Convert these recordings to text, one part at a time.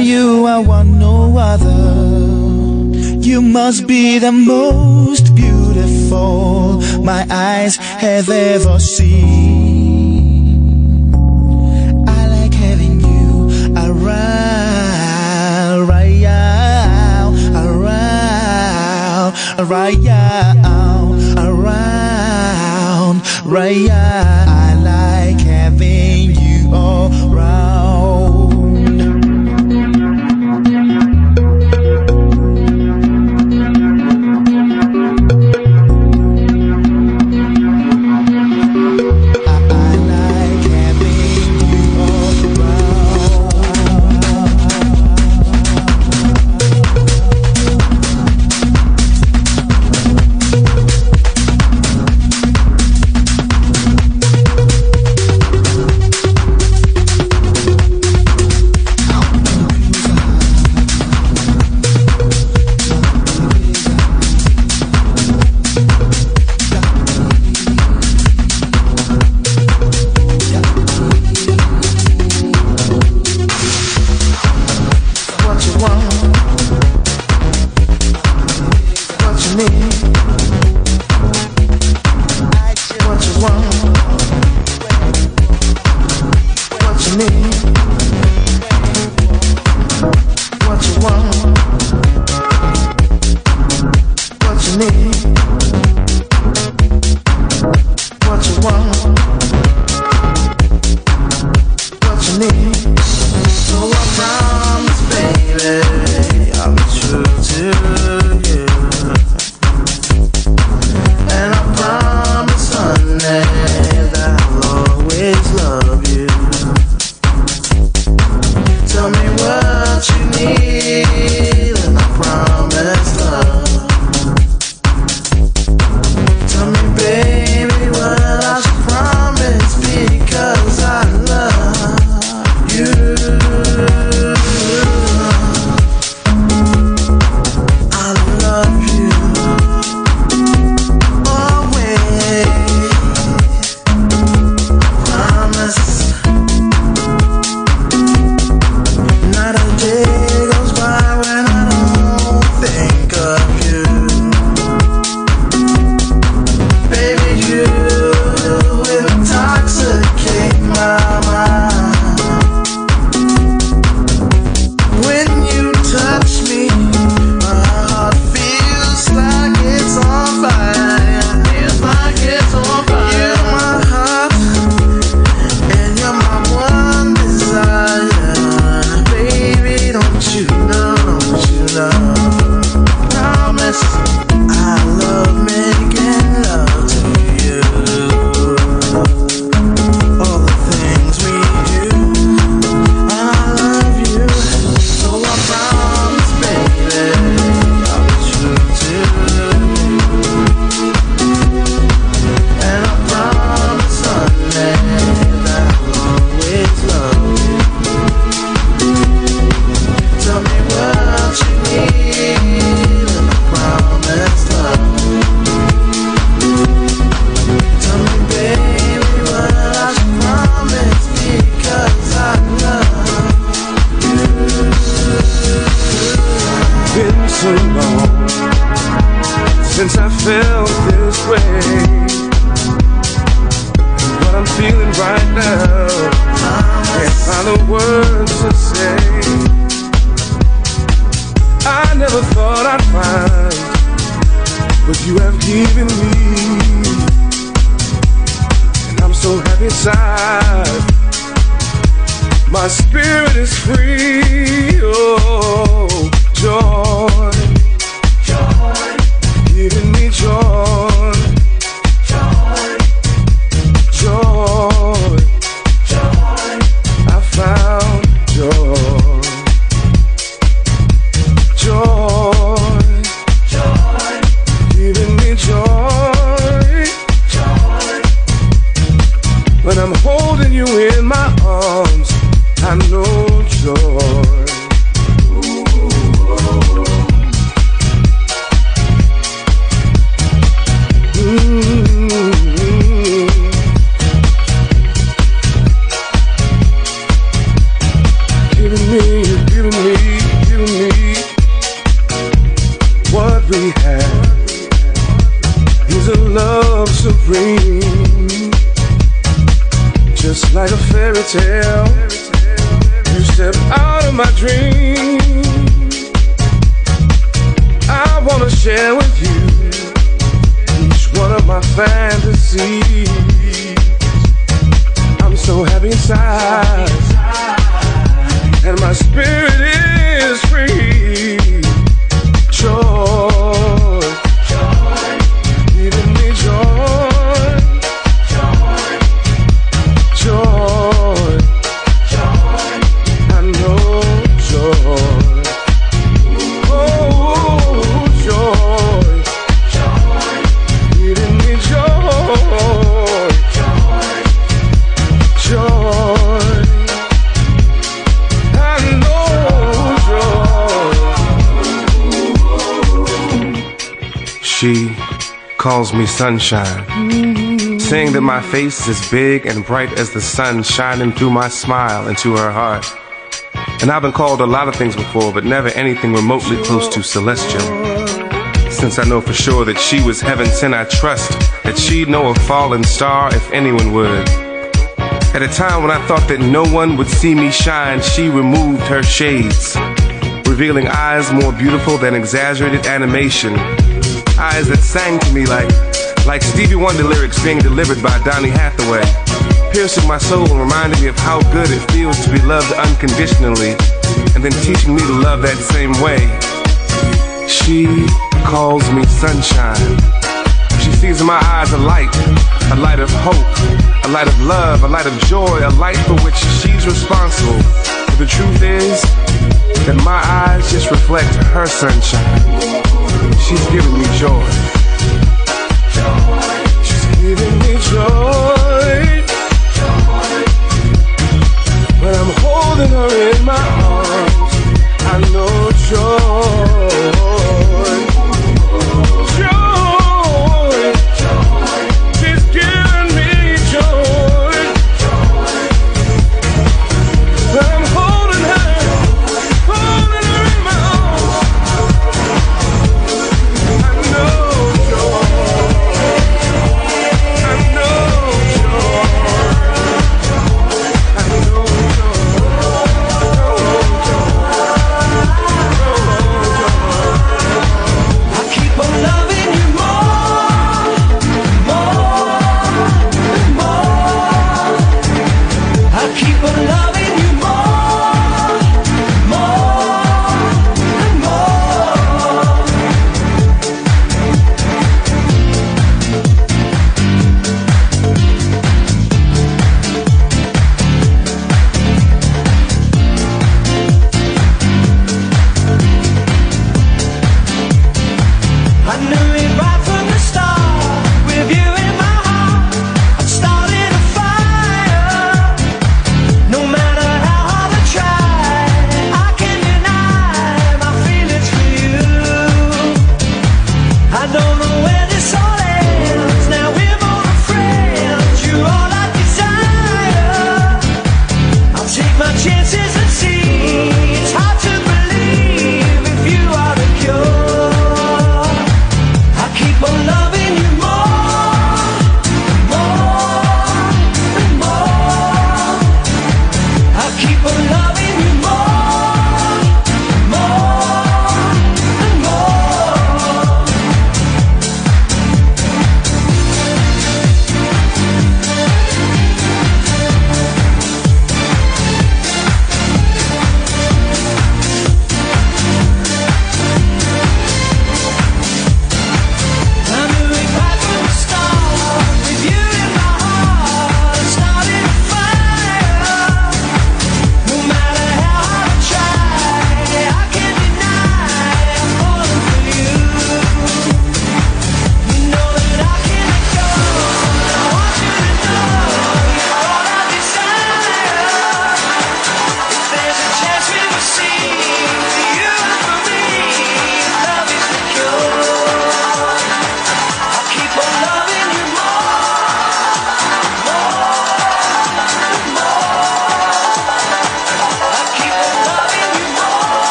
you, I want no other. You must be the most beautiful my eyes have ever seen. I like having you around, right around, around, around, right I like having you around. one. Have me. And I'm so happy inside. My spirit is free. Fairy tale, you step out of my dream. I wanna share with you each one of my fantasies. I'm so happy inside, and my spirit is free. She calls me sunshine, mm-hmm. saying that my face is as big and bright as the sun shining through my smile into her heart. And I've been called a lot of things before, but never anything remotely close to celestial. Since I know for sure that she was heaven sent, I trust that she'd know a fallen star if anyone would. At a time when I thought that no one would see me shine, she removed her shades, revealing eyes more beautiful than exaggerated animation. Eyes that sang to me like, like Stevie Wonder lyrics being delivered by Donny Hathaway, piercing my soul and reminding me of how good it feels to be loved unconditionally, and then teaching me to love that same way. She calls me sunshine. She sees in my eyes a light, a light of hope, a light of love, a light of joy, a light for which she's responsible. But the truth is that my eyes just reflect her sunshine. She's giving me joy. She's giving me joy. When I'm holding her in my arms, I know. Joy.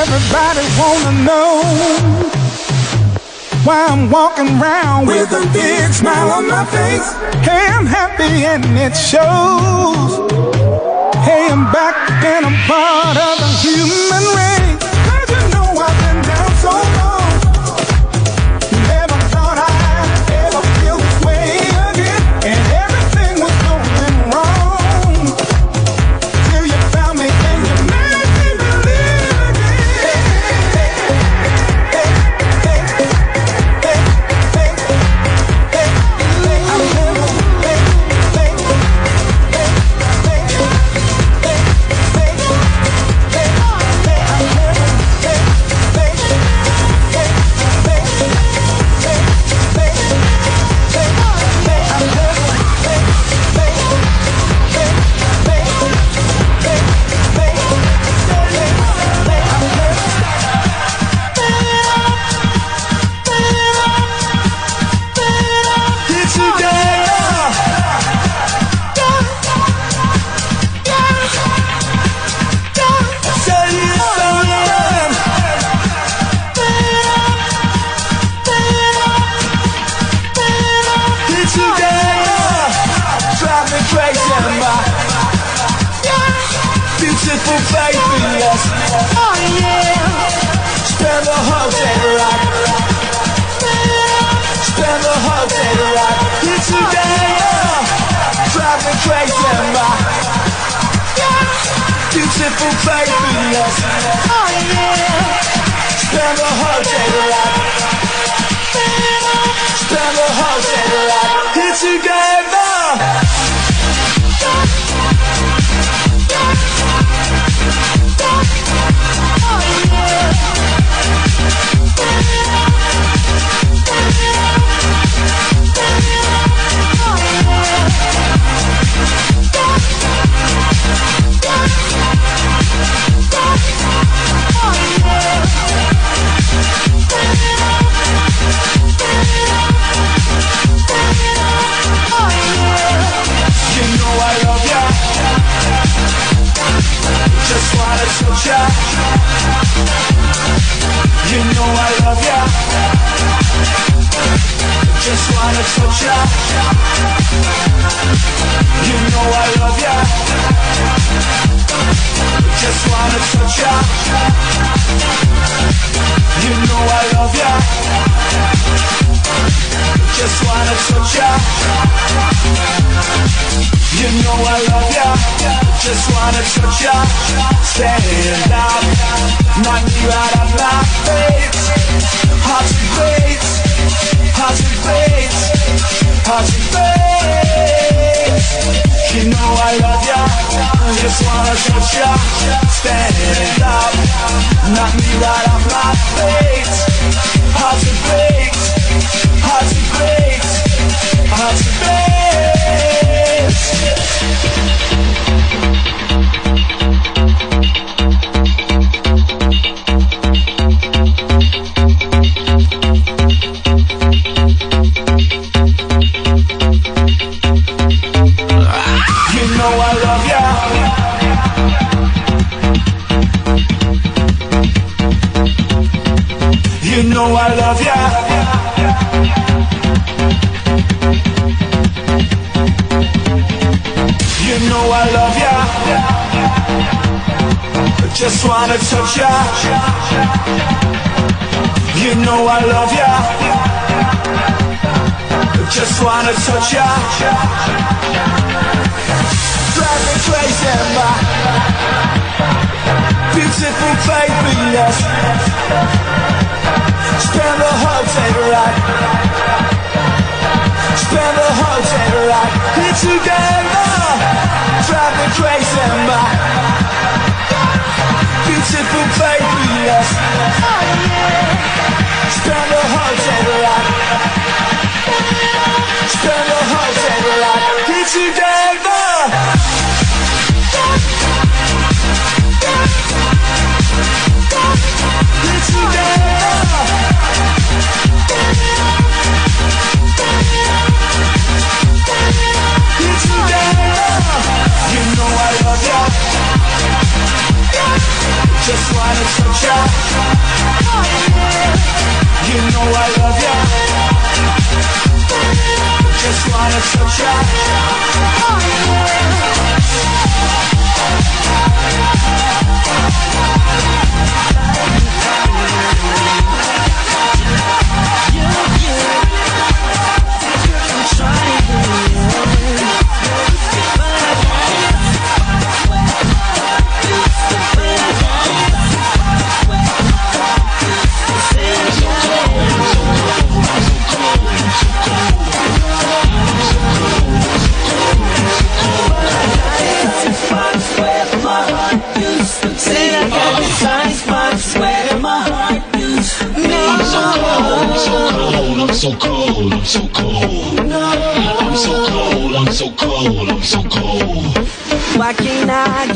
Everybody wanna know why I'm walking around with a big smile on my face. Hey, I'm happy and it shows. Hey, I'm back and I'm part of the human race. Whole day right Spend the whole day right Here together wanna touch ya. You know I love ya. Just wanna touch ya. You know I love ya. Just wanna touch ya. You know I love ya, just wanna touch ya. Stand up, knock me right off my Hard to beat, hard to beat, hard to beat You know I love ya, just wanna touch ya Stand up, knock me right off my feet Hard to beat, hard to beat, hard to beat You know I love ya. You know I love ya. You know I love ya. Just wanna touch ya. You know I love ya. Just wanna touch ya. Drive me crazy, my beautiful baby, yes. Spend the whole day right. Spend the whole day right here together. Drive me crazy, my beautiful baby, yes. Oh, Spend the whole day right. social aqui na